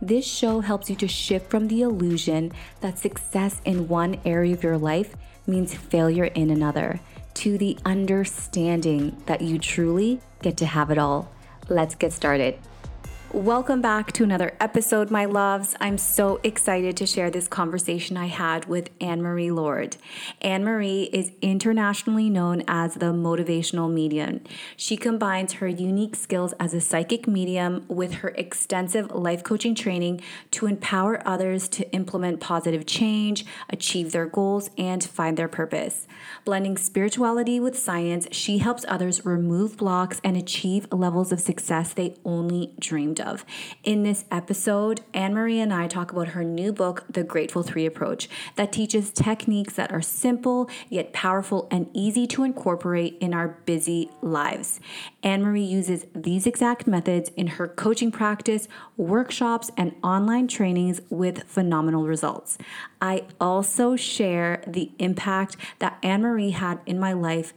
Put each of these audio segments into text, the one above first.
this show helps you to shift from the illusion that success in one area of your life means failure in another to the understanding that you truly get to have it all. Let's get started. Welcome back to another episode, my loves. I'm so excited to share this conversation I had with Anne Marie Lord. Anne Marie is internationally known as the motivational medium. She combines her unique skills as a psychic medium with her extensive life coaching training to empower others to implement positive change, achieve their goals, and find their purpose. Blending spirituality with science, she helps others remove blocks and achieve levels of success they only dreamed of. In this episode, Anne Marie and I talk about her new book, The Grateful Three Approach, that teaches techniques that are simple yet powerful and easy to incorporate in our busy lives. Anne Marie uses these exact methods in her coaching practice, workshops, and online trainings with phenomenal results. I also share the impact that Anne Marie had in my life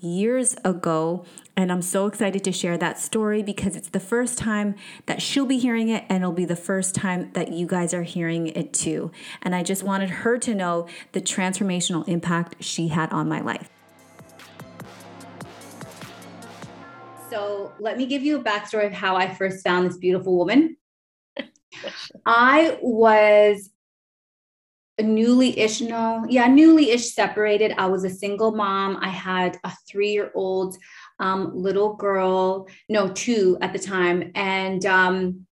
years ago. And I'm so excited to share that story because it's the first time that she'll be hearing it, and it'll be the first time that you guys are hearing it too. And I just wanted her to know the transformational impact she had on my life. So, let me give you a backstory of how I first found this beautiful woman. I was newly ish no yeah newly ish separated. I was a single mom. I had a three year old um, little girl no two at the time. And um,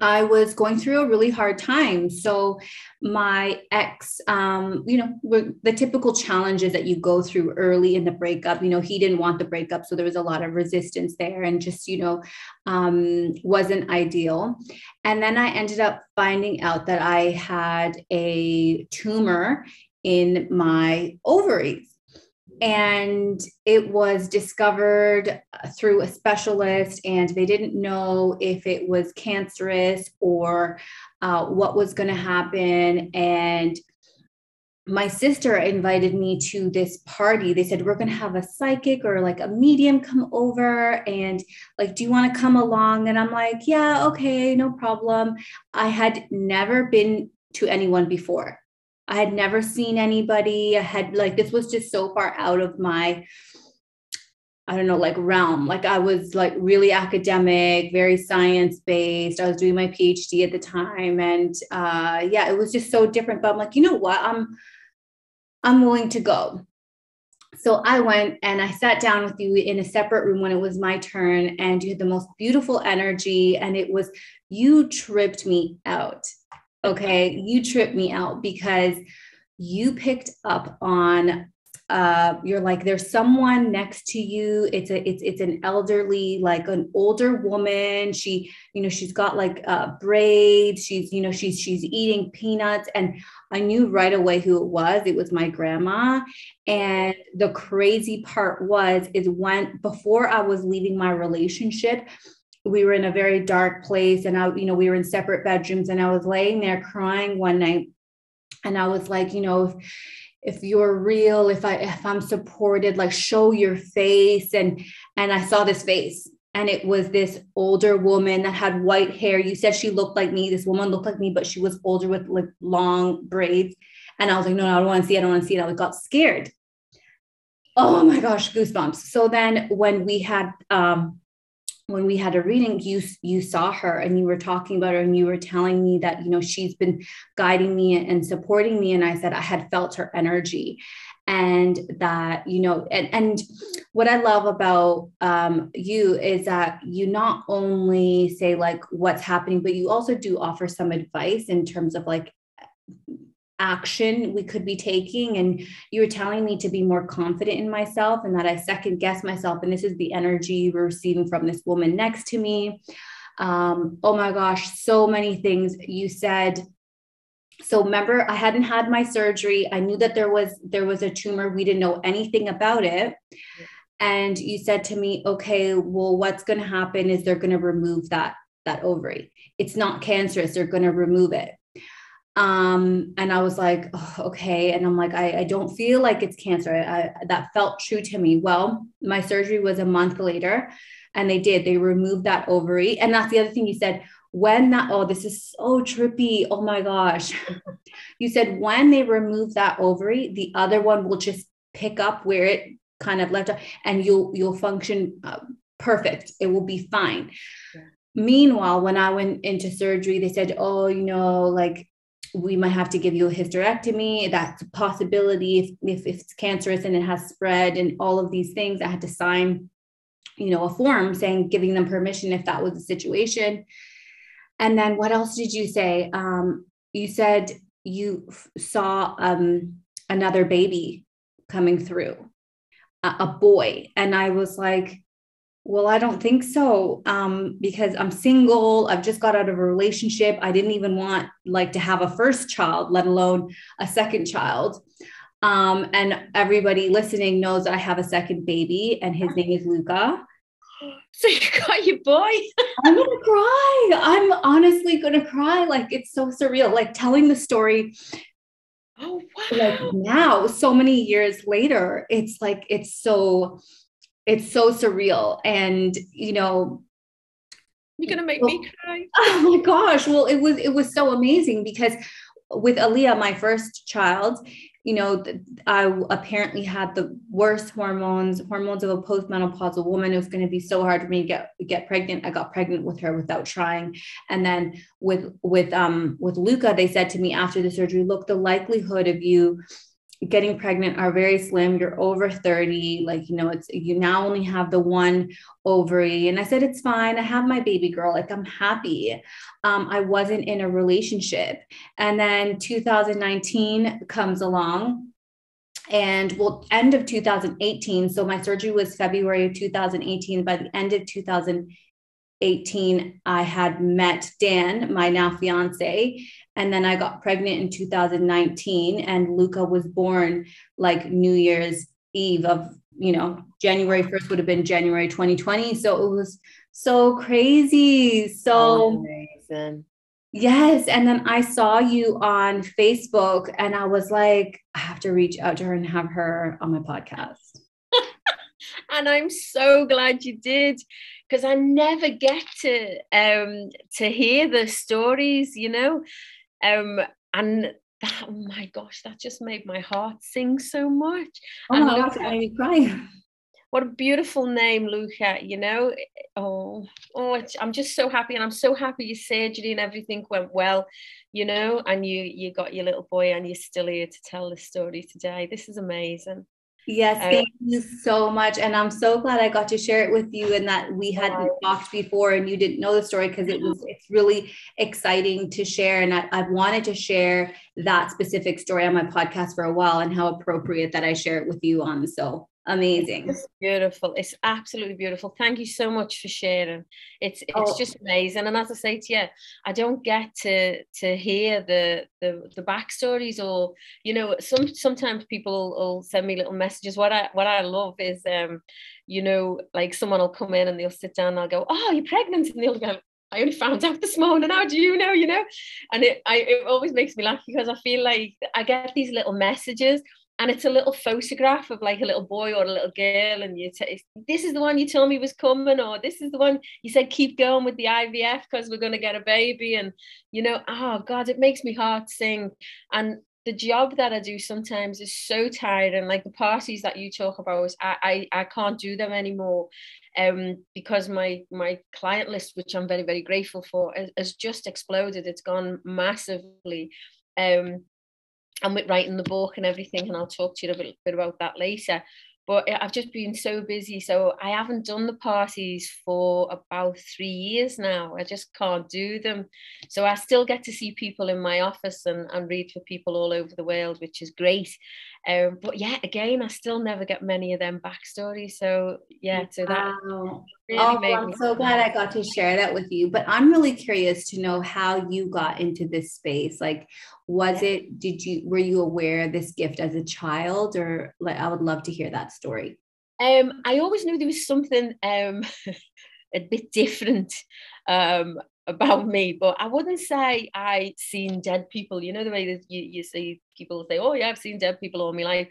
I was going through a really hard time. So my ex, um, you know, the typical challenges that you go through early in the breakup. You know, he didn't want the breakup, so there was a lot of resistance there, and just you know, um, wasn't ideal. And then I ended up finding out that I had a tumor in my ovaries and it was discovered through a specialist and they didn't know if it was cancerous or uh, what was going to happen. And my sister invited me to this party. They said we're going to have a psychic or like a medium come over and like do you want to come along? And i'm like yeah okay no problem. I had never been to anyone before I had never seen anybody. I had like this was just so far out of my I don't know, like realm. Like I was like really academic, very science based. I was doing my PhD at the time, and uh, yeah, it was just so different. But I'm like, you know what? I'm I'm willing to go. So I went and I sat down with you in a separate room when it was my turn, and you had the most beautiful energy, and it was you tripped me out okay you tripped me out because you picked up on uh, you're like there's someone next to you. It's a it's it's an elderly like an older woman. She you know she's got like uh, braids. She's you know she's she's eating peanuts. And i knew right away who it was. It was my grandma. And the crazy part was is when before i was leaving my relationship we were in a very dark place and I, you know, we were in separate bedrooms and I was laying there crying one night. And I was like, you know, if, if you're real, if I if I'm supported, like show your face. And and I saw this face. And it was this older woman that had white hair. You said she looked like me. This woman looked like me, but she was older with like long braids. And I was like, no, no, I don't want to see it. I don't want to see it. I got scared. Oh my gosh, goosebumps. So then when we had um when we had a reading you you saw her and you were talking about her and you were telling me that you know she's been guiding me and supporting me. And i said i had felt her energy and that you know and, and what i love about um, you is that you not only say like what's happening but you also do offer some advice in terms of like action we could be taking and you were telling me to be more confident in myself and that i second guess myself and this is the energy we're receiving from this woman next to me. Um, oh my gosh so many things you said. So remember i hadn't had my surgery. I knew that there was there was a tumor. We didn't know anything about it. And you said to me okay well what's going to happen is they're going to remove that that ovary. It's not cancerous. They're going to remove it um and i was like oh, okay. And i'm like I, I don't feel like it's cancer. I, that felt true to me. Well my surgery was a month later and they did. They removed that ovary. And that's the other thing you said. When that oh this is so trippy. Oh my gosh. You said when they remove that ovary the other one will just pick up where it kind of left off and you'll you'll function uh, perfect. It will be fine. Yeah. meanwhile when i went into surgery they said oh you know like we might have to give you a hysterectomy that's a possibility if, if, if it's cancerous and it has spread and all of these things i had to sign you know a form saying giving them permission if that was the situation and then what else did you say? Um, you said you f- saw um, another baby coming through, a, a, boy. And I was like, well, I don't think so um, because I'm single. I've just got out of a relationship. I didn't even want like to have a first child, let alone a second child. Um, and everybody listening knows I have a second baby, and his name is Luca. So you got your boy. I'm gonna cry. I'm honestly gonna cry. Like it's so surreal. Like telling the story. Oh wow. Like now, so many years later, it's like it's so it's so surreal. And you know, you're gonna make well, me cry. Oh my gosh. Well, it was it was so amazing because with Aaliyah, my first child, you know, I apparently had the worst hormones, hormones of a postmenopausal woman. It was going to be so hard for me to get get pregnant. I got pregnant with her without trying. And then with with um with Luca, they said to me after the surgery, look, the likelihood of you getting pregnant are very slim. You're over 30. Like, you know, it's you now only have the one ovary. And I said, it's fine. I have my baby girl. Like, I'm happy. Um, I wasn't in a relationship. And then 2019 comes along. And well, end of 2018. So my surgery was February of 2018. By the end of 2018, I had met Dan, my now fiance, and then I got pregnant in 2019, and Luca was born like New Year's Eve of, you know, January 1st would have been January 2020. So it was so crazy. So amazing. Yes. And then I saw you on Facebook, and I was like, I have to reach out to her and have her on my podcast. and I'm so glad you did because I never get to um to hear the stories, you know. Um, and that, oh my gosh, that just made my heart sing so much. Oh and my gosh, I'm crying. What a beautiful name, Luca. You know, oh, oh, I'm just so happy, and I'm so happy your surgery and everything went well. You know, and you you got your little boy, and you're still here to tell the story today. This is amazing. Yes, uh, thank you so much. And I'm so glad I got to share it with you and that we hadn't talked before and you didn't know the story because it was it's really exciting to share. And I, I've wanted to share that specific story on my podcast for a while and how appropriate that I share it with you on. So amazing. it's beautiful. It's absolutely beautiful. Thank you so much for sharing. It's it's oh. just amazing. And as i say to you i don't get to to hear the the the backstories or you know some sometimes people will send me little messages. What i what i love is um you know like someone will come in and they'll sit down and i'll go oh you're pregnant. And they'll go I only found out this morning. How do you know? You know, and it I, it always makes me laugh because I feel like I get these little messages and it's a little photograph of like a little boy or a little girl and you say this is the one you told me was coming or this is the one you said keep going with the ivf because we're going to get a baby and you know oh god it makes me heart sing. And the job that I do sometimes is so tired and like the parties that you talk about I, I I can't do them anymore um because my my client list which I'm very very grateful for has, has just exploded. It's gone massively. Um and with writing the book and everything, and I'll talk to you a bit, bit about that later. But I've just been so busy, so I haven't done the parties for about three years now. I just can't do them. So I still get to see people in my office and, and read for people all over the world, which is great. Um, but yeah, again, I still never get many of them backstories. So yeah, so that Really oh, I'm so glad I got to share that with you. But I'm really curious to know how you got into this space. Like, was it, did you, were you aware of this gift as a child or like, I would love to hear that story. Um, I always knew there was something um, a bit different um, about me, but I wouldn't say I seen dead people. You know the way that you, you see people say, "Oh yeah, I've seen dead people all my life."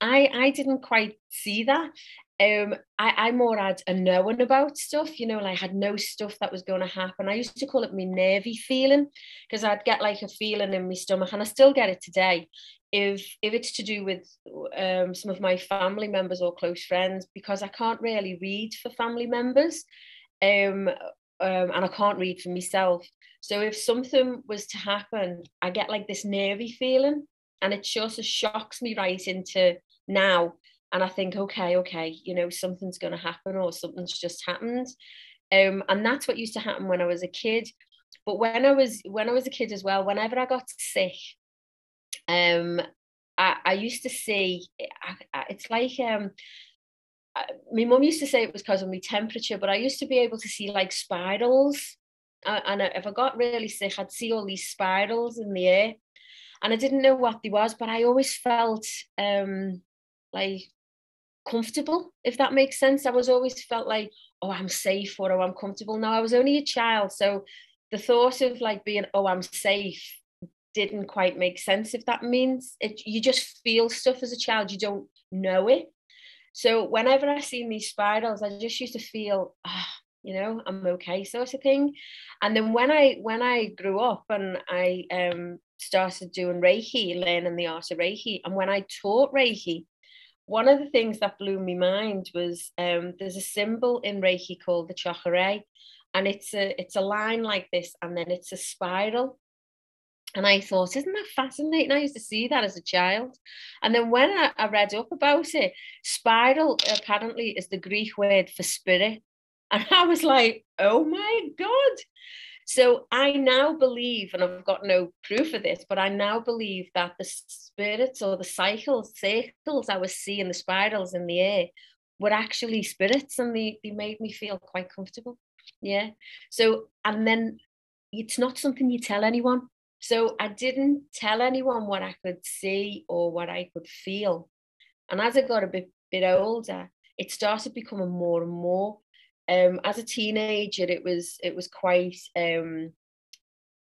I I didn't quite see that. Um I, I more had a knowing about stuff you know like I had no stuff that was going to happen. I used to call it my nervy feeling because I'd get like a feeling in my stomach and I still get it today. If if it's to do with um, some of my family members or close friends because I can't really read for family members um, um and I can't read for myself. So if something was to happen I get like this nervy feeling and it just shocks me right into now and I think, okay, okay, you know, something's going to happen or something's just happened. Um, and that's what used to happen when I was a kid. But when I was when I was a kid as well, whenever I got sick, um, I, I used to see I, I, it's like um, my mum used to say it was because of my temperature, but I used to be able to see like spirals. And if I got really sick, I'd see all these spirals in the air, and I didn't know what they was, but I always felt um, like comfortable, if that makes sense. I was always felt like, oh, I'm safe or oh, I'm comfortable. Now I was only a child. So the thought of like being, oh, I'm safe didn't quite make sense, if that means it you just feel stuff as a child, you don't know it. So whenever I seen these spirals, I just used to feel, ah, you know, I'm okay, sort of thing. And then when I when I grew up and I um started doing Reiki, learning the art of Reiki, and when I taught Reiki, one of the things that blew me mind was um, there's a symbol in Reiki called the chakra, and it's a it's a line like this, and then it's a spiral. And I thought, isn't that fascinating? I used to see that as a child. And then when I, I read up about it, spiral apparently is the Greek word for spirit. And I was like, oh my God. So I now believe, and I've got no proof of this, but I now believe that the spirits or the cycles, circles I was seeing, the spirals in the air, were actually spirits and they, they made me feel quite comfortable. Yeah. So, and then it's not something you tell anyone. So I didn't tell anyone what I could see or what I could feel. And as I got a bit, bit older, it started becoming more and more um, as a teenager, it was it was quite um,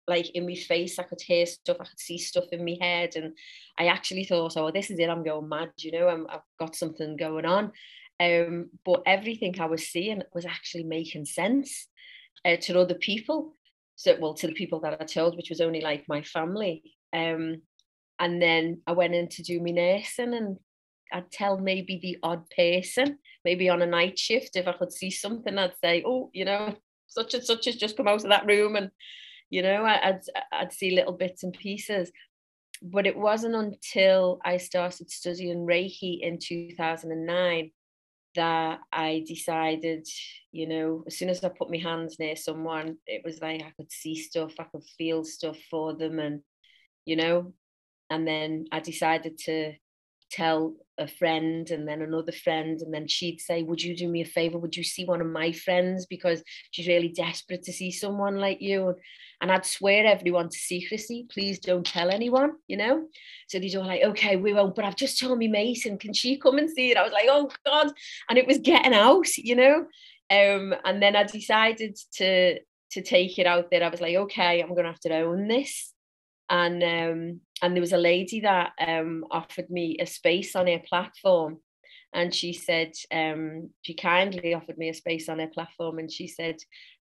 like in my face. I could hear stuff, I could see stuff in my head, and I actually thought, "Oh, this is it. I'm going mad." You know, I'm, I've got something going on. Um, but everything I was seeing was actually making sense uh, to other people. So, well, to the people that I told, which was only like my family. Um, and then I went in to do my nursing, and I'd tell maybe the odd person, maybe on a night shift, if I could see something, I'd say, oh, you know, such and such has just come out of that room. And, you know, I'd, I'd see little bits and pieces. But it wasn't until I started studying Reiki in 2009 that I decided, you know, as soon as I put my hands near someone, it was like I could see stuff, I could feel stuff for them. And, you know, and then I decided to tell a friend and then another friend and then she'd say would you do me a favor? Would you see one of my friends? Because she's really desperate to see someone like you. And I'd swear everyone to secrecy please don't tell anyone you know? So they'd all like okay we won't but I've just told me Mason can she come and see it? I was like oh god. And it was getting out you know? Um and then I decided to to take it out there. I was like okay I'm gonna have to own this and um, and there was a lady that um, offered me a space on her platform and she said um, she kindly offered me a space on her platform and she said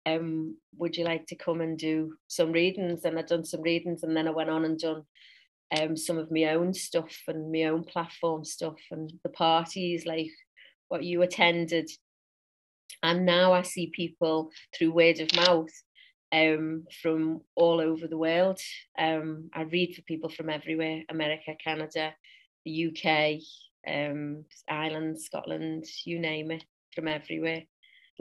um, would you like to come and do some readings? And I'd done some readings and then I went on and done um, some of my own stuff and my own platform stuff and the parties like what you attended. And now I see people through word of mouth um, from all over the world. Um, I read for people from everywhere America, Canada, the UK, um, Ireland, Scotland, you name it, from everywhere,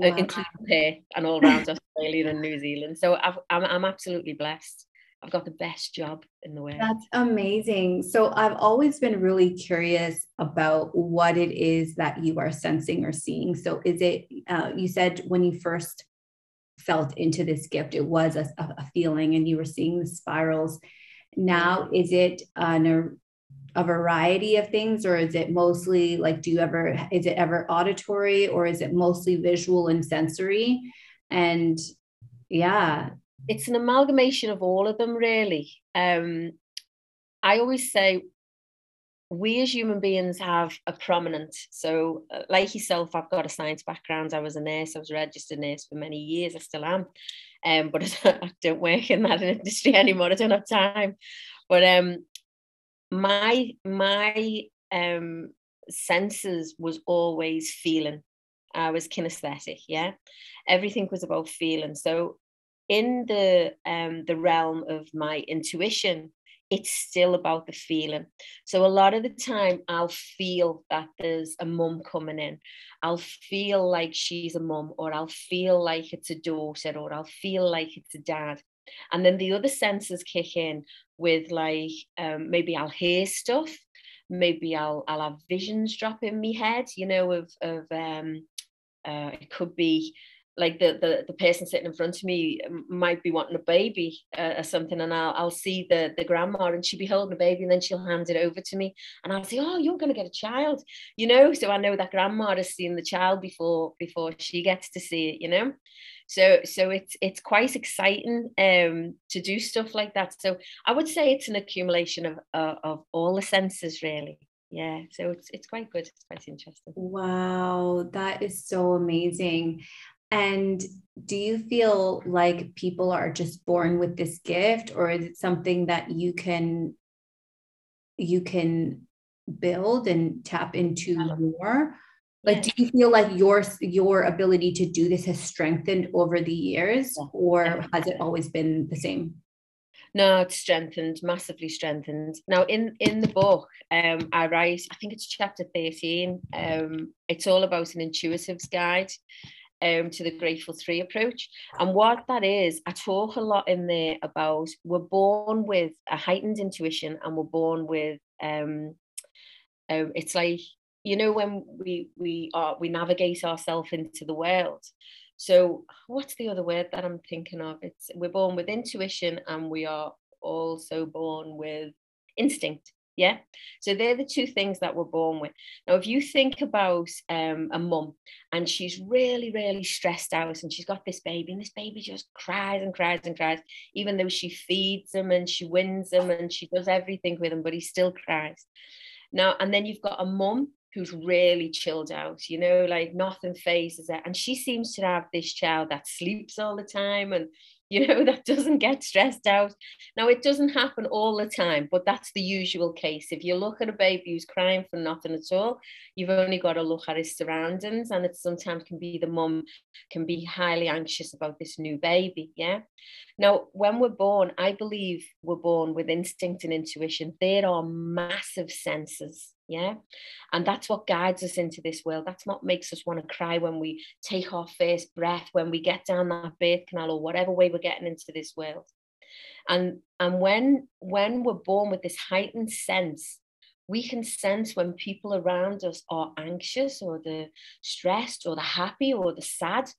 uh, wow. including here and all around Australia and New Zealand. So i am I'm, I'm absolutely blessed. I've got the best job in the world. That's amazing. So I've always been really curious about what it is that you are sensing or seeing. So is it, uh, you said when you first felt into this gift, it was a, a feeling and you were seeing the spirals. Now, is it an, a variety of things or is it mostly like, do you ever, is it ever auditory or is it mostly visual and sensory? And yeah. It's an amalgamation of all of them, really. Um, I always say we as human beings have a prominent so uh, like yourself i've got a science background. I was a nurse i was a registered nurse for many years i still am um, but I don't work in that industry anymore i don't have time. But um my my um senses was always feeling. I was kinesthetic yeah? Everything was about feeling. So in the um the realm of my intuition it's still about the feeling. So a lot of the time I'll feel that there's a mum coming in. I'll feel like she's a mum, or I'll feel like it's a daughter, or I'll feel like it's a dad. And then the other senses kick in with like um, maybe I'll hear stuff, maybe I'll I'll have visions drop in my head, you know, of of um uh, it could be like the, the the person sitting in front of me might be wanting a baby uh, or something and I'll, I'll see the the grandma and she'll be holding a baby and then she'll hand it over to me and I'll say oh you're going to get a child you know? So I know that grandma has seen the child before before she gets to see it you know? So so it's it's quite exciting um to do stuff like that. So I would say it's an accumulation of uh, of all the senses really. Yeah so it's it's quite good. It's quite interesting. Wow that is so amazing and do you feel like people are just born with this gift or is it something that you can you can build and tap into more? Like do you feel like your your ability to do this has strengthened over the years or has it always been the same? No, it's strengthened, massively strengthened. Now, in in the book, um, I write, I think it's chapter 13. Um, it's all about an intuitive's guide um, to the Grateful Three approach. And what that is, I talk a lot in there about we're born with a heightened intuition and we're born with um, um it's like you know when we we are we navigate ourselves into the world. So what's the other word that I'm thinking of? It's we're born with intuition and we are also born with instinct. Yeah. So they're the two things that we're born with. Now, if you think about um, a mum and she's really, really stressed out and she's got this baby and this baby just cries and cries and cries, even though she feeds him and she wins him and she does everything with him, but he still cries. Now, and then you've got a mum who's really chilled out, you know, like nothing phases her. And she seems to have this child that sleeps all the time and you know, that doesn't get stressed out. Now, it doesn't happen all the time, but that's the usual case. If you look at a baby who's crying for nothing at all, you've only got to look at his surroundings, and it sometimes can be the mum can be highly anxious about this new baby. Yeah. Now, when we're born, I believe we're born with instinct and intuition. There are massive senses yeah? And that's what guides us into this world. That's what makes us want to cry when we take our first breath when we get down that birth canal or whatever way we're getting into this world. And and when when we're born with this heightened sense we can sense when people around us are anxious or the stressed or the happy or the sad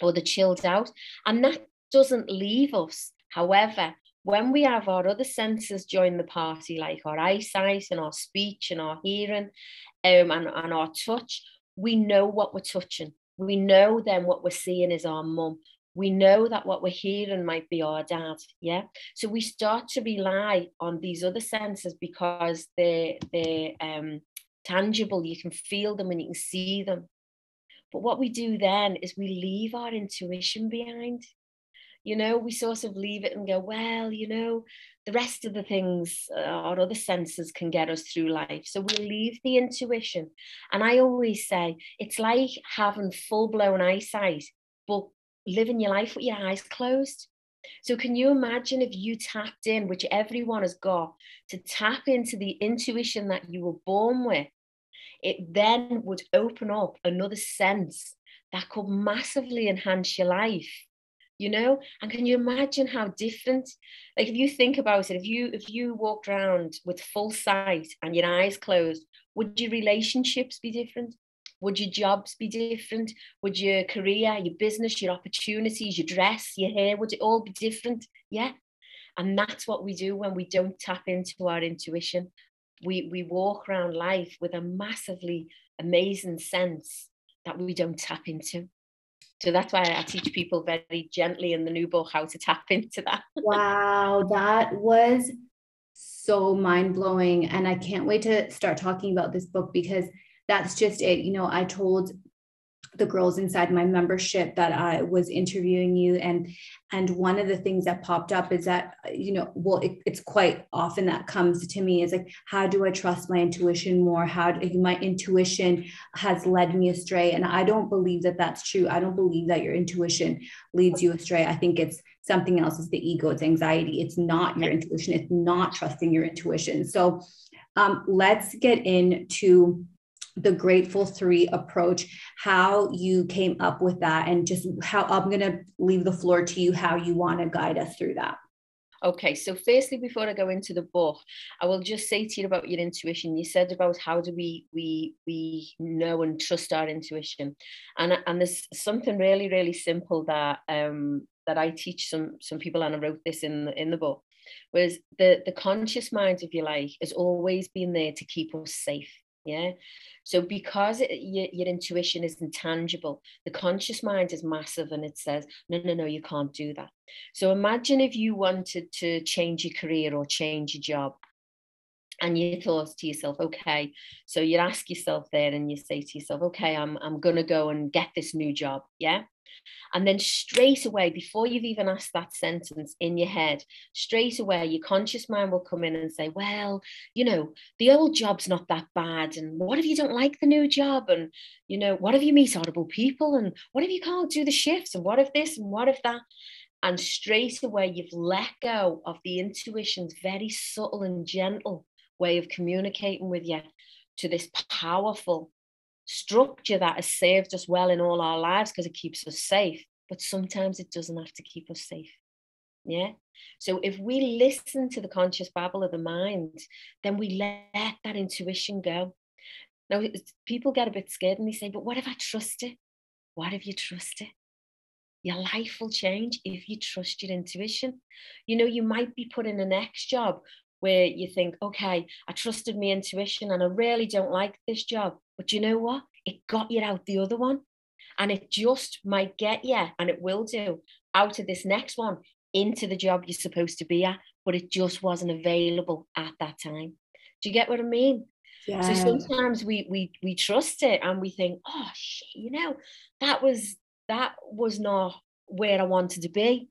or the chilled out. And that doesn't leave us. However when we have our other senses join the party, like our eyesight and our speech and our hearing um, and, and our touch, we know what we're touching. We know then what we're seeing is our mum. We know that what we're hearing might be our dad. Yeah. So we start to rely on these other senses because they're, they're um, tangible. You can feel them and you can see them. But what we do then is we leave our intuition behind you know we sort of leave it and go well you know the rest of the things uh, our other senses can get us through life. So we leave the intuition. And i always say it's like having full-blown eyesight but living your life with your eyes closed. So can you imagine if you tapped in which everyone has got to tap into the intuition that you were born with? It then would open up another sense that could massively enhance your life you know? And can you imagine how different like if you think about it if you if you walked around with full sight and your eyes closed would your relationships be different? Would your jobs be different? Would your career your business your opportunities your dress your hair would it all be different? Yeah. And that's what we do when we don't tap into our intuition. We we walk around life with a massively amazing sense that we don't tap into so that's why I teach people very gently in the new book how to tap into that. wow, that was so mind blowing. And I can't wait to start talking about this book because that's just it. You know, I told the girls inside my membership that I was interviewing you. And and one of the things that popped up is that you know well it, it's quite often that comes to me is like how do I trust my intuition more? How do, my intuition has led me astray? And I don't believe that that's true. I don't believe that your intuition leads you astray. I think it's something else. It's the ego. It's anxiety. It's not your intuition. It's not trusting your intuition. So um, let's get into the grateful three approach how you came up with that and just how i'm going to leave the floor to you how you want to guide us through that Okay, so firstly, before I go into the book, I will just say to you about your intuition. You said about how do we we we know and trust our intuition, and and there's something really really simple that um that I teach some some people, and I wrote this in the, in the book, was the the conscious mind, if you like, has always been there to keep us safe. Yeah. So because it, your, your intuition is intangible, the conscious mind is massive and it says, no, no, no, you can't do that. So imagine if you wanted to change your career or change your job and you thought to yourself, okay, so you ask yourself there and you say to yourself, okay, I'm, I'm going to go and get this new job. Yeah. And then straight away, before you've even asked that sentence in your head, straight away, your conscious mind will come in and say, Well, you know, the old job's not that bad. And what if you don't like the new job? And, you know, what if you meet horrible people? And what if you can't do the shifts? And what if this? And what if that? And straight away, you've let go of the intuition's very subtle and gentle way of communicating with you to this powerful structure that has served us well in all our lives because it keeps us safe, but sometimes it doesn't have to keep us safe. Yeah. So if we listen to the conscious babble of the mind, then we let that intuition go. Now, people get a bit scared and they say, but what if I trust it? What if you trust it? Your life will change if you trust your intuition. You know, you might be put in a next job where you think, okay, I trusted my intuition and I really don't like this job. But you know what? It got you out the other one. And it just might get you, and it will do, out of this next one into the job you're supposed to be at, but it just wasn't available at that time. Do you get what I mean? Yeah. So sometimes we we we trust it and we think, oh shit, you know, that was that was not where I wanted to be.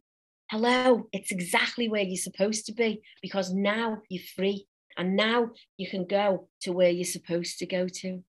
Hello, it's exactly where you're supposed to be because now you're free and now you can go to where you're supposed to go to.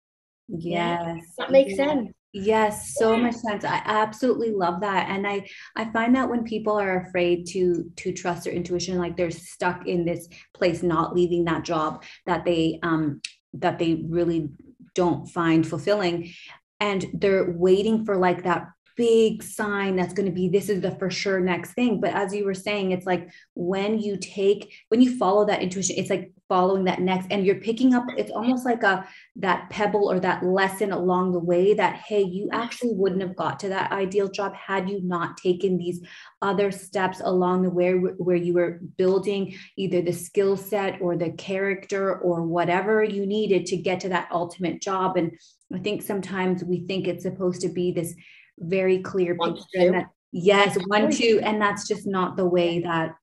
Yes. That makes sense. Yes, so much sense. I absolutely love that. And I I find that when people are afraid to to trust their intuition, like they're stuck in this place, not leaving that job that they um that they really don't find fulfilling. And they're waiting for like that big sign that's going to be this is the for sure next thing. But as you were saying it's like when you take when you follow that intuition it's like following that next and you're picking up it's almost like a that pebble or that lesson along the way that hey you actually wouldn't have got to that ideal job had you not taken these other steps along the way where you were building either the skill set or the character or whatever you needed to get to that ultimate job. And i think sometimes we think it's supposed to be this very clear one, picture that, yes one two and that's just not the way that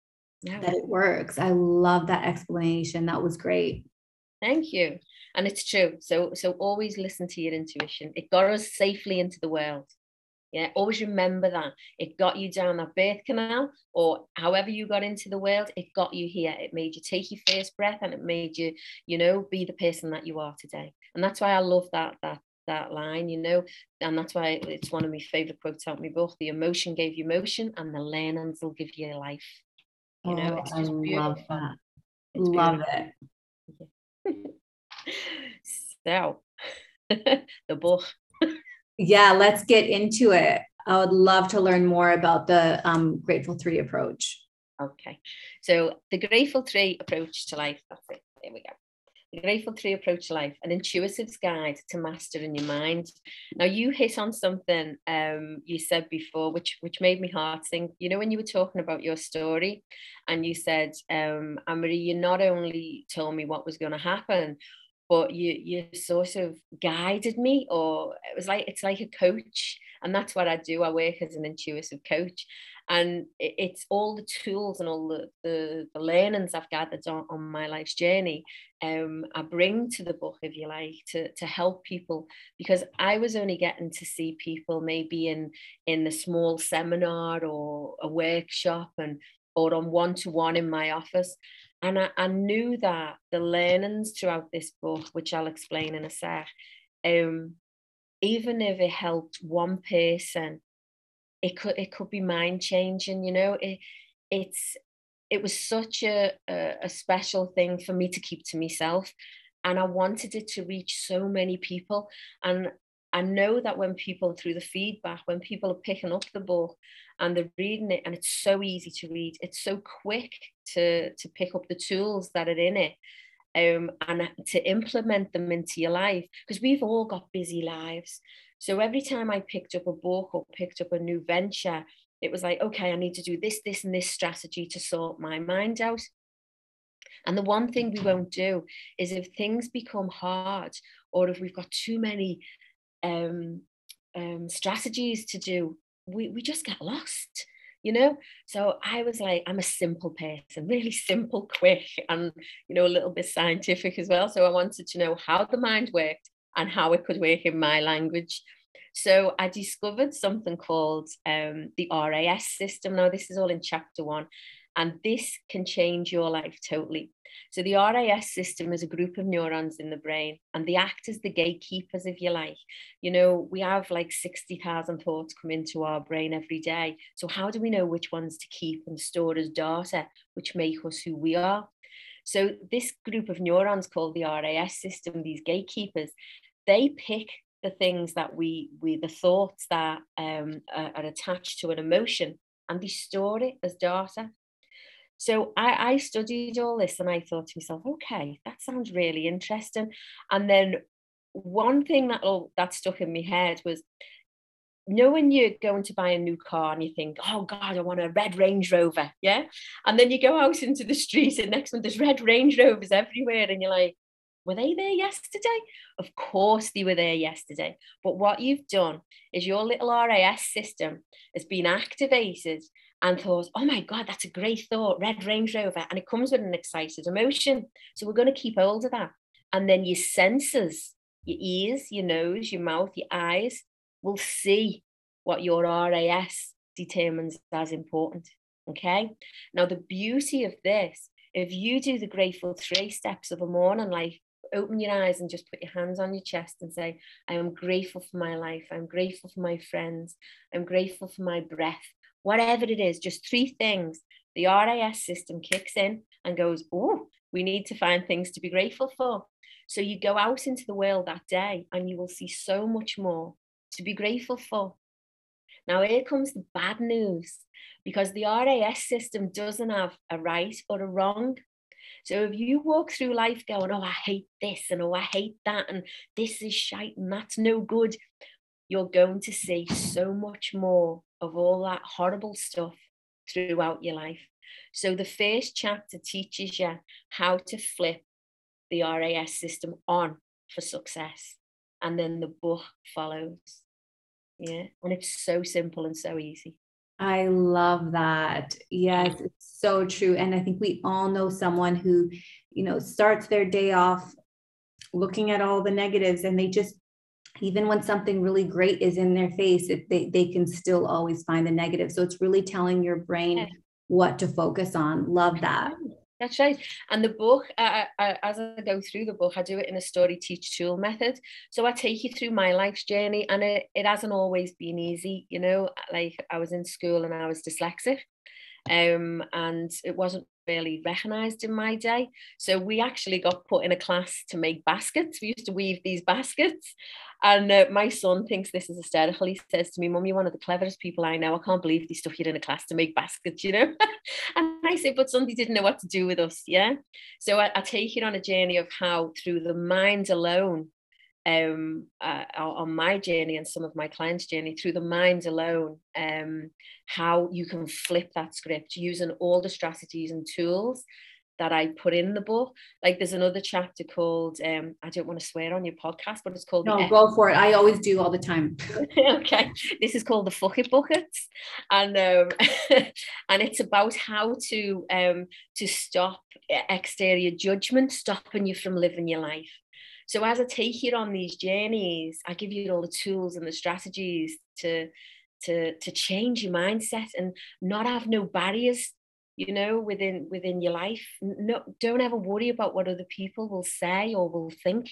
yeah. that it works. I love that explanation. That was great. Thank you. And it's true. So so always listen to your intuition. It got us safely into the world. Yeah always remember that. It got you down that birth canal or however you got into the world it got you here. It made you take your first breath and it made you you know be the person that you are today. And that's why i love that that that line, you know, and that's why it's one of my favorite quotes out of my book. The emotion gave you motion, and the learnings will give you life. You know, oh, it's just I beautiful. love that. It's love it. so, the book. yeah, let's get into it. I would love to learn more about the um, Grateful Three approach. Okay. So the Grateful Three approach to life, that's it. There we go. Grateful Three approach life, an intuitive's guide to mastering your mind. Now you hit on something um, you said before, which which made me heart sing. You know, when you were talking about your story, and you said, um, Anne-Marie, you not only told me what was going to happen, but you you sort of guided me, or it was like it's like a coach, and that's what I do. I work as an intuitive coach, and it's all the tools and all the, the, the learnings I've gathered on, on my life's journey um, I bring to the book, if you like, to, to help people because I was only getting to see people maybe in in the small seminar or a workshop and or on one-to-one in my office. And I, I knew that the learnings throughout this book, which I'll explain in a sec, um, even if it helped one person it could it could be mind changing you know? It it's it was such a, a, a special thing for me to keep to myself. And i wanted it to reach so many people. And I know that when people through the feedback, when people are picking up the book and they're reading it, and it's so easy to read, it's so quick to to pick up the tools that are in it, um, and to implement them into your life because we've all got busy lives. So every time I picked up a book or picked up a new venture, it was like, okay, I need to do this, this, and this strategy to sort my mind out. And the one thing we won't do is if things become hard or if we've got too many um, um, strategies to do, we, we just get lost, you know? So I was like, I'm a simple person, really simple, quick, and, you know, a little bit scientific as well. So I wanted to know how the mind worked and how it could work in my language. So I discovered something called um, the RAS system. Now, this is all in chapter one, and this can change your life totally. So the RAS system is a group of neurons in the brain, and they act as the gatekeepers, if you like. You know, we have like 60,000 thoughts come into our brain every day. So how do we know which ones to keep and store as data, which make us who we are? So this group of neurons called the RAS system, these gatekeepers, they pick the things that we we the thoughts that um, are, are attached to an emotion and they store it as data so I, I studied all this and I thought to myself, okay, that sounds really interesting. And then one thing that that stuck in my head was know when you're going to buy a new car and you think, oh God, I want a red Range Rover, yeah? And then you go out into the street and next one there's red Range Rovers everywhere and you're like, were they there yesterday? Of course they were there yesterday. But what you've done is your little RAS system has been activated and thought, oh my God, that's a great thought, Red Range Rover. And it comes with an excited emotion. So we're going to keep hold of that. And then your senses, your ears, your nose, your mouth, your eyes will see what your RAS determines as important. Okay. Now, the beauty of this, if you do the grateful three steps of a morning, like open your eyes and just put your hands on your chest and say, I am grateful for my life. I'm grateful for my friends. I'm grateful for my breath. Whatever it is, just three things. The RAS system kicks in and goes, Oh, we need to find things to be grateful for. So you go out into the world that day and you will see so much more to be grateful for. Now, here comes the bad news because the RAS system doesn't have a right or a wrong. So if you walk through life going, oh, I hate this and oh, I hate that and this is shite and that's no good, you're going to see so much more of all that horrible stuff throughout your life. So the first chapter teaches you how to flip the RAS system on for success. And then the book follows. Yeah. And it's so simple and so easy. I love that. Yes, it's so true. And I think we all know someone who, you know, starts their day off looking at all the negatives and they just even when something really great is in their face, if they, they can still always find the negative. So it's really telling your brain what to focus on. Love that. That's right. And the book, uh, uh, as I go through the book, I do it in a story, teach, tool method. So I take you through my life's journey, and it, it hasn't always been easy. You know, like I was in school and I was dyslexic. Um, and it wasn't really recognized in my day. So we actually got put in a class to make baskets. We used to weave these baskets. And uh, my son thinks this is hysterical. He says to me, Mum, you're one of the cleverest people I know. I can't believe they stuck you in a class to make baskets, you know? and I say, but somebody didn't know what to do with us. Yeah. So I, I take you on a journey of how through the mind alone, um, uh, on my journey and some of my clients' journey through the mind alone, um, how you can flip that script using all the strategies and tools that I put in the book. Like there's another chapter called um, I don't want to swear on your podcast, but it's called No, go for it. I always do all the time. okay. This is called the fuck it buckets. And um, and it's about how to um to stop exterior judgment stopping you from living your life. So as I take you on these journeys, I give you all the tools and the strategies to to to change your mindset and not have no barriers you know within within your life. No don't ever worry about what other people will say or will think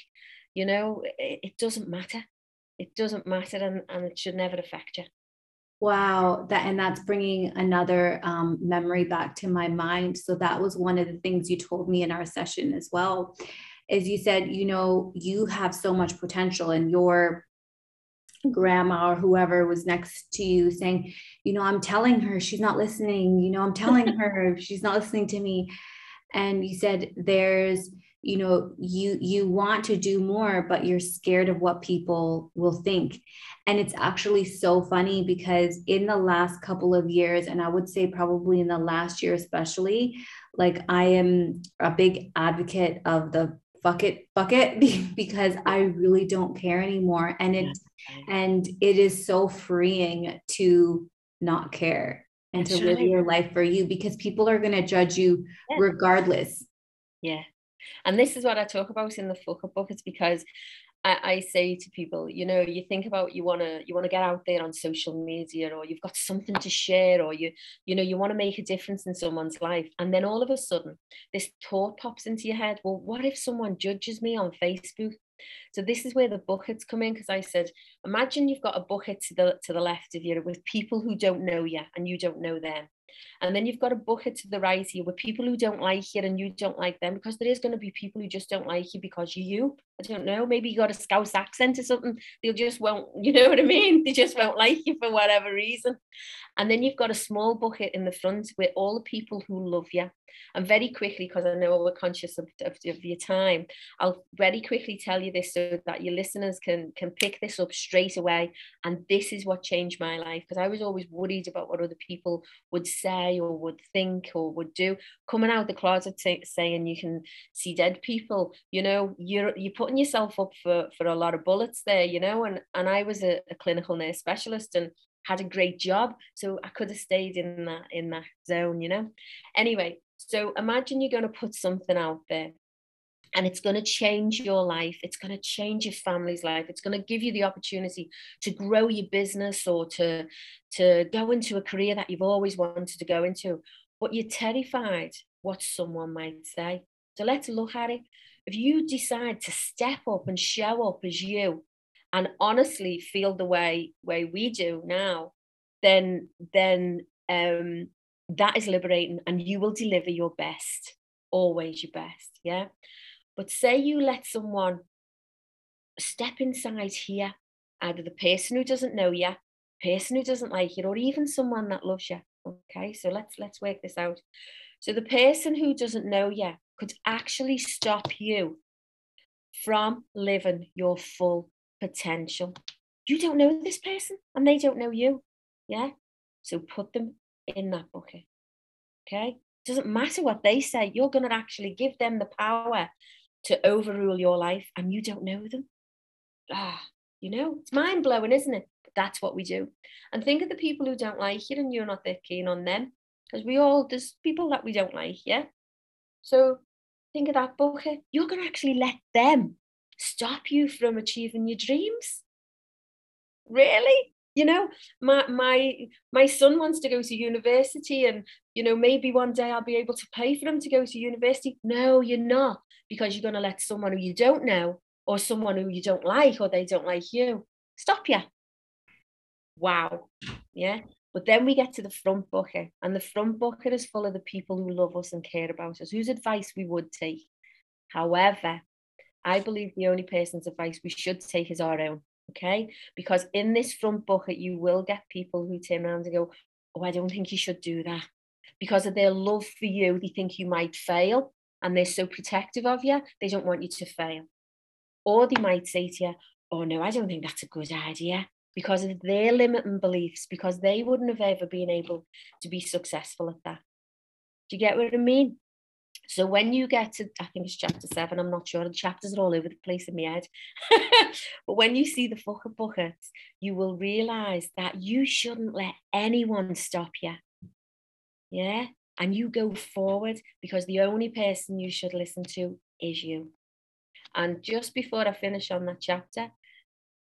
you know. It, it doesn't matter. It doesn't matter and, and it should never affect you. Wow that and that's bringing another um, memory back to my mind. So that was one of the things you told me in our session as well is you said, you know, you have so much potential and your grandma or whoever was next to you saying, you know, I'm telling her she's not listening, you know, I'm telling her she's not listening to me. And you said there's, you know, you you want to do more, but you're scared of what people will think. And it's actually so funny because in the last couple of years, and I would say probably in the last year especially, like I am a big advocate of the fuck it bucket because I really don't care anymore. And it and it is so freeing to not care and to live your life for you because people are gonna judge you yeah. regardless. Yeah. And this is what I talk about in the fuck it bucket. It's because I, I say to people, you know, you think about you want to you want to get out there on social media, or you've got something to share, or you you know you want to make a difference in someone's life, and then all of a sudden this thought pops into your head. Well, what if someone judges me on Facebook? So this is where the buckets come in because I said, imagine you've got a bucket to the to the left of you with people who don't know you and you don't know them. And then you've got a bucket to the right here with people who don't like you and you don't like them because there is going to be people who just don't like you because you're you. I don't know. Maybe you got a Scouse accent or something. They'll just won't, you know what I mean? They just won't like you for whatever reason. And then you've got a small bucket in the front with all the people who love you. And very quickly, because I know we're conscious of, of, of, your time, I'll very quickly tell you this so that your listeners can, can pick this up straight away. And this is what changed my life because I was always worried about what other people would say or would think or would do. Coming out the closet say, saying you can see dead people, you know, you're, you're putting yourself up for, for a lot of bullets there, you know. And, and I was a, a clinical nurse specialist and had a great job so i could have stayed in that in that zone you know anyway so imagine you're going to put something out there and it's going to change your life it's going to change your family's life it's going to give you the opportunity to grow your business or to to go into a career that you've always wanted to go into but you're terrified what someone might say so let's look at it if you decide to step up and show up as you and honestly feel the way way we do now, then then um, that is liberating, and you will deliver your best, always your best, yeah. But say you let someone step inside here, either the person who doesn't know you, person who doesn't like you, or even someone that loves you. Okay, so let's let's work this out. So the person who doesn't know you could actually stop you from living your full potential. You don't know this person and they don't know you. Yeah. So put them in that bucket. Okay. Doesn't matter what they say, you're going to actually give them the power to overrule your life and you don't know them. Ah, you know, it's mind blowing, isn't it? But that's what we do. And think of the people who don't like you and you're not that keen on them. Because we all, there's people that we don't like, yeah? So think of that bucket. You're going to actually let them stop you from achieving your dreams? Really? You know, my my my son wants to go to university and you know maybe one day I'll be able to pay for him to go to university. No, you're not because you're going to let someone who you don't know or someone who you don't like or they don't like you stop you. Wow. Yeah. But then we get to the front bucket, and the front bucket is full of the people who love us and care about us, whose advice we would take. However, I believe the only person's advice we should take is our own. Okay. Because in this front bucket, you will get people who turn around and go, Oh, I don't think you should do that. Because of their love for you, they think you might fail and they're so protective of you, they don't want you to fail. Or they might say to you, Oh, no, I don't think that's a good idea because of their limiting beliefs, because they wouldn't have ever been able to be successful at that. Do you get what I mean? So when you get to, I think it's chapter seven, I'm not sure, the chapters are all over the place in my head. but when you see the fuck it buckets, you will realize that you shouldn't let anyone stop you. Yeah. And you go forward because the only person you should listen to is you. And just before I finish on that chapter,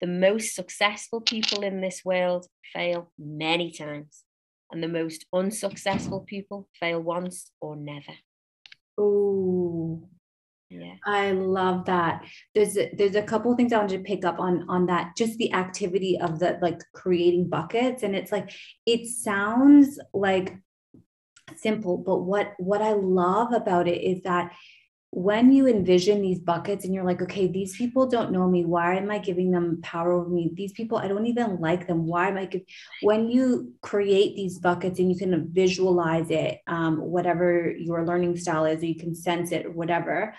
the most successful people in this world fail many times, and the most unsuccessful people fail once or never. Oh, yeah. I love that. There's a, there's a couple things I wanted to pick up on on that. Just the activity of the like creating buckets, and it's like it sounds like simple, but what what I love about it is that when you envision these buckets and you're like, okay, these people don't know me. Why am I giving them power over me? These people, I don't even like them. Why am I? Give-? When you create these buckets and you can visualize it, um, whatever your learning style is, or you can sense it whatever,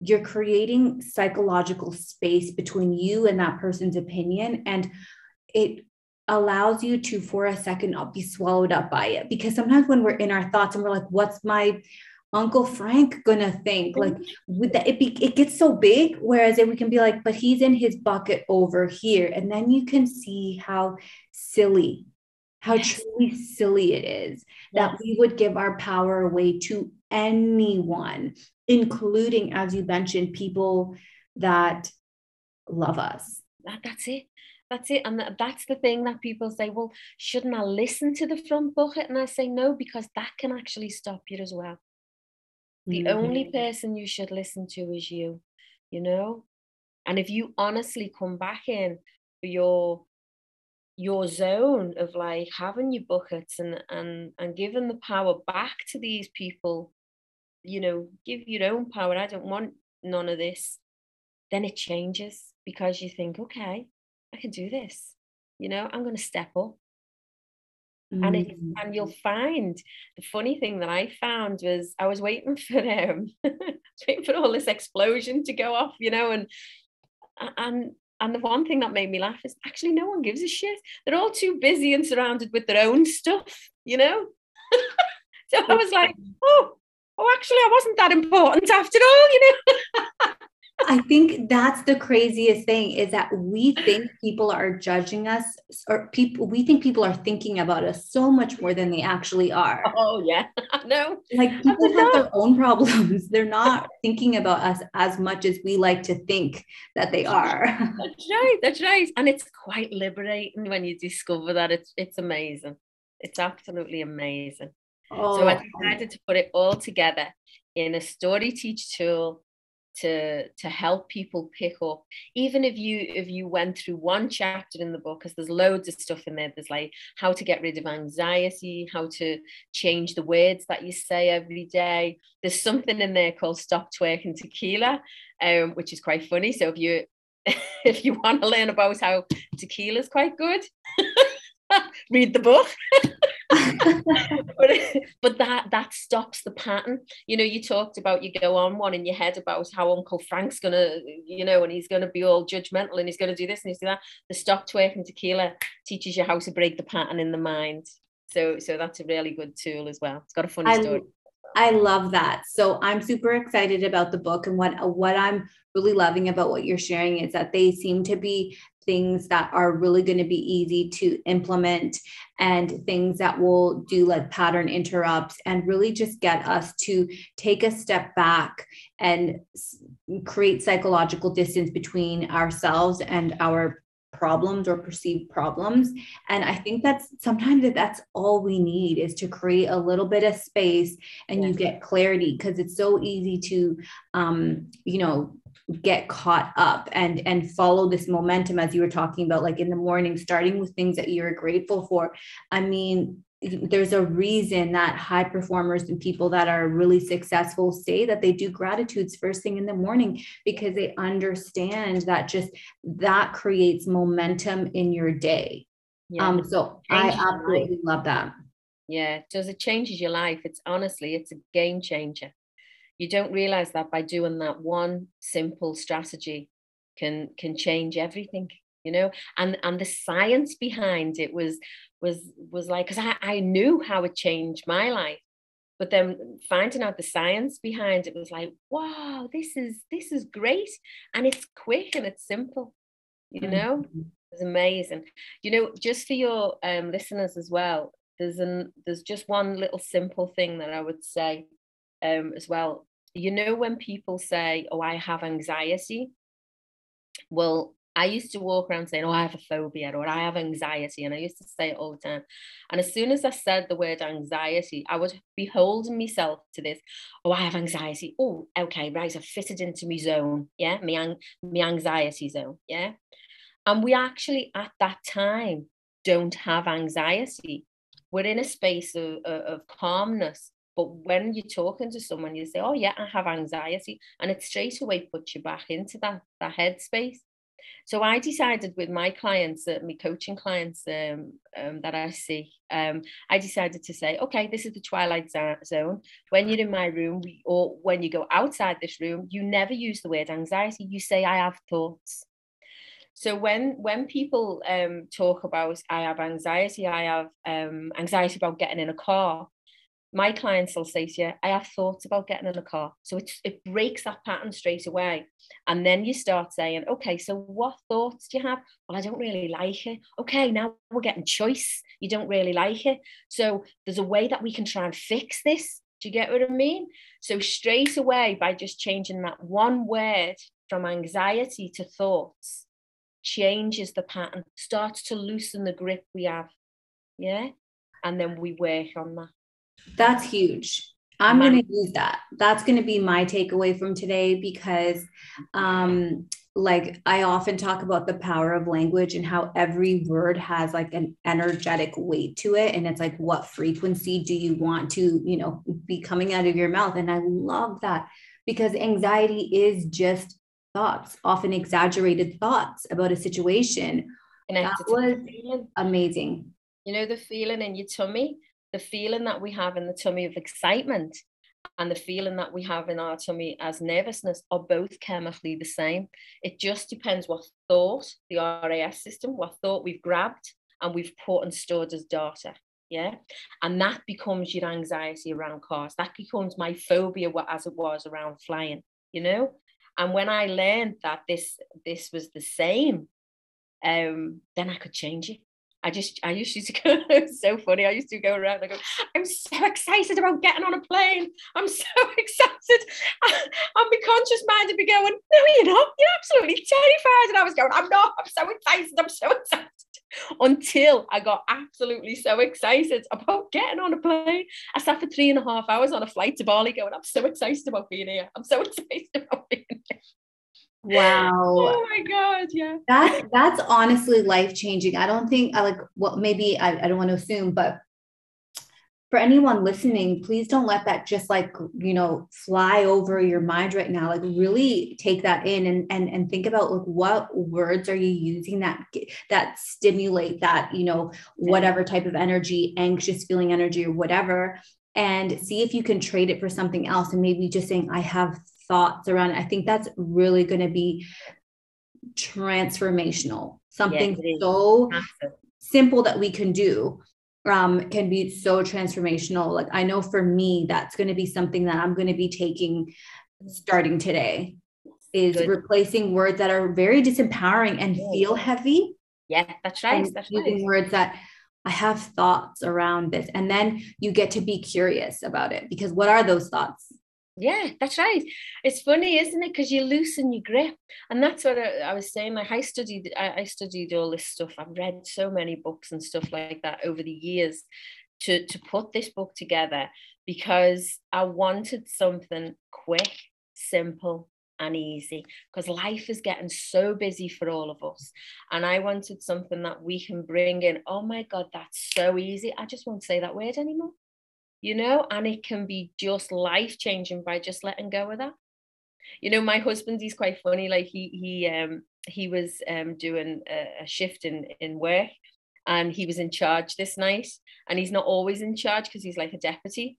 you're creating psychological space between you and that person's opinion. And it allows you to, for a second, not be swallowed up by it. Because sometimes when we're in our thoughts and we're like, what's my, Uncle Frank gonna think? Mm-hmm. Like with that, it be, it gets so big. Whereas if we can be like, but he's in his bucket over here, and then you can see how silly, how yes. truly silly it is yes. that we would give our power away to anyone, including, as you mentioned, people that love us. That, that's it. That's it. And that's the thing that people say, well, shouldn't I listen to the front bucket? And I say, no, because that can actually stop you as well. The mm-hmm. only person you should listen to is you, you know? And if you honestly come back in for your your zone of like having your buckets and and and giving the power back to these people, you know, give your own power. I don't want none of this. Then it changes because you think, okay, I can do this. You know, I'm going to step up. Mm. And it, and you'll find the funny thing that I found was I was waiting for um waiting for all this explosion to go off, you know, and and and the one thing that made me laugh is actually no one gives a shit. They're all too busy and surrounded with their own stuff, you know. so I was like, oh, oh, actually, I wasn't that important after all, you know. I think that's the craziest thing is that we think people are judging us or people we think people are thinking about us so much more than they actually are. Oh yeah. no. Like people have their own problems. They're not thinking about us as much as we like to think that they are. That's right. That's right. And it's quite liberating when you discover that it's it's amazing. It's absolutely amazing. Oh. So I decided to put it all together in a story teach tool to to help people pick up. Even if you if you went through one chapter in the book because there's loads of stuff in there. There's like how to get rid of anxiety how to change the words that you say every day. There's something in there called stop twerking tequila um, which is quite funny. So if you if you want to learn about how tequila is quite good read the book but, but that that stops the pattern. You know you talked about you go on one in your head about how uncle frank's gonna you know and he's gonna be all judgmental and he's gonna do this and he's do that. The stop twerking tequila teaches you how to break the pattern in the mind. So so that's a really good tool as well. It's got a funny I, story. I love that. So I'm super excited about the book and what what I'm really loving about what you're sharing is that they seem to be things that are really going to be easy to implement and things that will do like pattern interrupts and really just get us to take a step back and create psychological distance between ourselves and our problems or perceived problems. And i think that's sometimes that that's all we need is to create a little bit of space and you get clarity because it's so easy to um you know get caught up and and follow this momentum as you were talking about like in the morning starting with things that you're grateful for. I mean there's a reason that high performers and people that are really successful say that they do gratitudes first thing in the morning because they understand that just that creates momentum in your day. Yeah. um so i absolutely love that. Yeah does it changes your life. It's honestly it's a game changer you don't realize that by doing that one simple strategy can can change everything you know? And and the science behind it was was was like because I, I knew how it changed my life. But then finding out the science behind it was like wow this is this is great. And it's quick and it's simple you know? Mm-hmm. it's amazing. You know just for your um, listeners as well there's an there's just one little simple thing that i would say um, as well you know when people say oh i have anxiety well I used to walk around saying, Oh, I have a phobia or I have anxiety. And I used to say it all the time. And as soon as I said the word anxiety, I was beholding myself to this. Oh, I have anxiety. Oh, okay, right. I've fitted into my zone. Yeah, my, my anxiety zone. Yeah. And we actually at that time don't have anxiety. We're in a space of, of, of calmness. But when you're talking to someone, you say, Oh, yeah, I have anxiety. And it straight away puts you back into that, that headspace. So I decided with my clients, uh, my coaching clients um, um, that I see, um, I decided to say, okay, this is the twilight zone. When you're in my room, we, or when you go outside this room, you never use the word anxiety. You say, I have thoughts. So when when people um, talk about I have anxiety, I have um, anxiety about getting in a car, my clients will say to you, I have thoughts about getting in a car. So it, it breaks that pattern straight away. And then you start saying, okay, so what thoughts do you have? Well, I don't really like it. Okay, now we're getting choice. You don't really like it. So there's a way that we can try and fix this. Do you get what I mean? So straight away, by just changing that one word from anxiety to thoughts, changes the pattern, starts to loosen the grip we have. Yeah. And then we work on that. That's huge. I'm going to use that. That's going to be my takeaway from today because, um, like, I often talk about the power of language and how every word has like an energetic weight to it. And it's like, what frequency do you want to, you know, be coming out of your mouth? And I love that because anxiety is just thoughts, often exaggerated thoughts about a situation. And that was amazing. You know, the feeling in your tummy the feeling that we have in the tummy of excitement and the feeling that we have in our tummy as nervousness are both chemically the same. It just depends what thought, the RAS system, what thought we've grabbed and we've put and stored as data. Yeah. And that becomes your anxiety around cars. That becomes my phobia as it was around flying, you know? And when I learned that this this was the same, um, then I could change it. I just, I used to go, it's so funny. I used to go around and go, I'm so excited about getting on a plane. I'm so excited. I, and my conscious mind would be going, no, you're not. You're absolutely terrified. And I was going, I'm not. I'm so excited. I'm so excited. Until I got absolutely so excited about getting on a plane. I sat for three and a half hours on a flight to Bali going, I'm so excited about being here. I'm so excited about being here. Wow. Oh my God. Yeah. That that's honestly life changing. I don't think I like well, maybe I, I don't want to assume, but for anyone listening, please don't let that just like, you know, fly over your mind right now. Like really take that in and and and think about like what words are you using that that stimulate that, you know, whatever type of energy, anxious feeling energy or whatever and see if you can trade it for something else and maybe just saying i have thoughts around it. I think that's really going to be transformational. Something yes, so simple that we can do um, can be so transformational. Like I know for me, that's going to be something that I'm going to be taking starting today is Good. replacing words that are very disempowering and feel heavy. Yeah, that's right. That's using right. words that I have thoughts around this. And then you get to be curious about it because what are those thoughts? Yeah, that's right. It's funny, isn't it? Because you loosen your grip, and that's what I, I was saying. Like I studied, I, I, studied all this stuff. I've read so many books and stuff like that over the years to to put this book together because I wanted something quick, simple, and easy. Because life is getting so busy for all of us, and I wanted something that we can bring in. Oh my God, that's so easy. I just won't say that word anymore you know, and it can be just life changing by just letting go of that. You know, my husband, he's quite funny. Like he he um he was um doing a, a shift in in work and he was in charge this night and he's not always in charge because he's like a deputy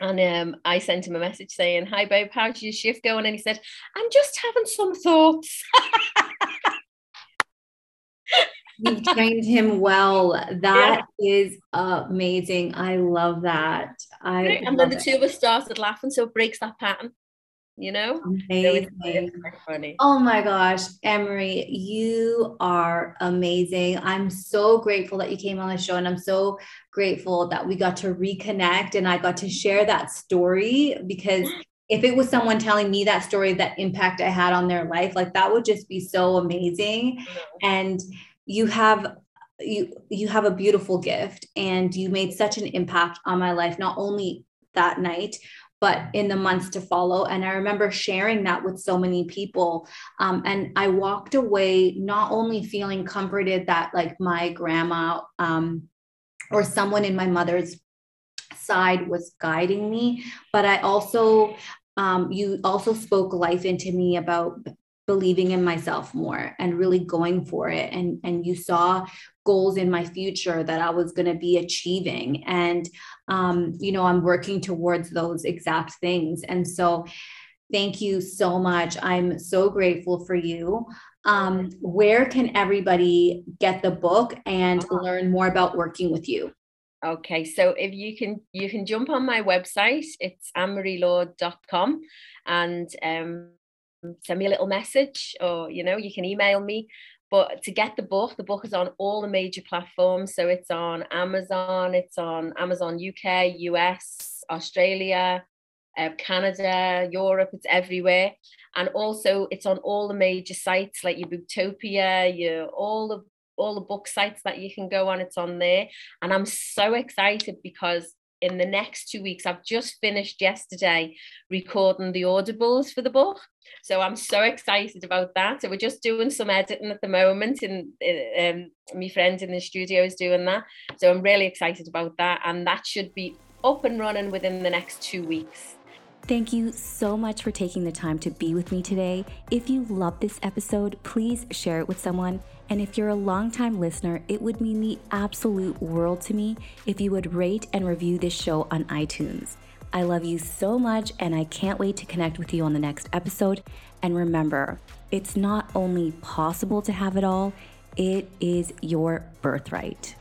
and um, I sent him a message saying, Hi, babe, how's your shift going? And he said, I'm just having some thoughts. You've trained him well. That yeah. is amazing. I love that. I and then the two of us started laughing, so it breaks that pattern. You know, amazing. funny. Oh my gosh, Annmarie, you are amazing. I'm so grateful that you came on the show, and I'm so grateful that we got to reconnect and I got to share that story because if it was someone telling me that story, that impact I had on their life, like that would just be so amazing. And you have you you have a beautiful gift and you made such an impact on my life not only that night but in the months to follow. And i remember sharing that with so many people. Um, and i walked away not only feeling comforted that like my grandma um, or someone in my mother's side was guiding me but i also um, you also spoke life into me about believing in myself more and really going for it. And and you saw goals in my future that I was going to be achieving. And um, you know I'm working towards those exact things. And so thank you so much. I'm so grateful for you. Um, where can everybody get the book and uh-huh. learn more about working with you? Okay so if you can you can jump on my website. It's annemarielord.com and um send me a little message or you know you can email me. But to get the book the book is on all the major platforms. So it's on amazon it's on amazon uk us australia uh, canada europe it's everywhere. And also it's on all the major sites like your booktopia your all the all the book sites that you can go on it's on there. And i'm so excited because in the next two weeks. I've just finished yesterday recording the audibles for the book. So I'm so excited about that. So we're just doing some editing at the moment, and um, my friend in the studio is doing that. So I'm really excited about that, and that should be up and running within the next two weeks. Thank you so much for taking the time to be with me today. If you love this episode, please share it with someone. And if you're a longtime listener, it would mean the absolute world to me if you would rate and review this show on iTunes. I love you so much, and I can't wait to connect with you on the next episode. And remember, it's not only possible to have it all, it is your birthright.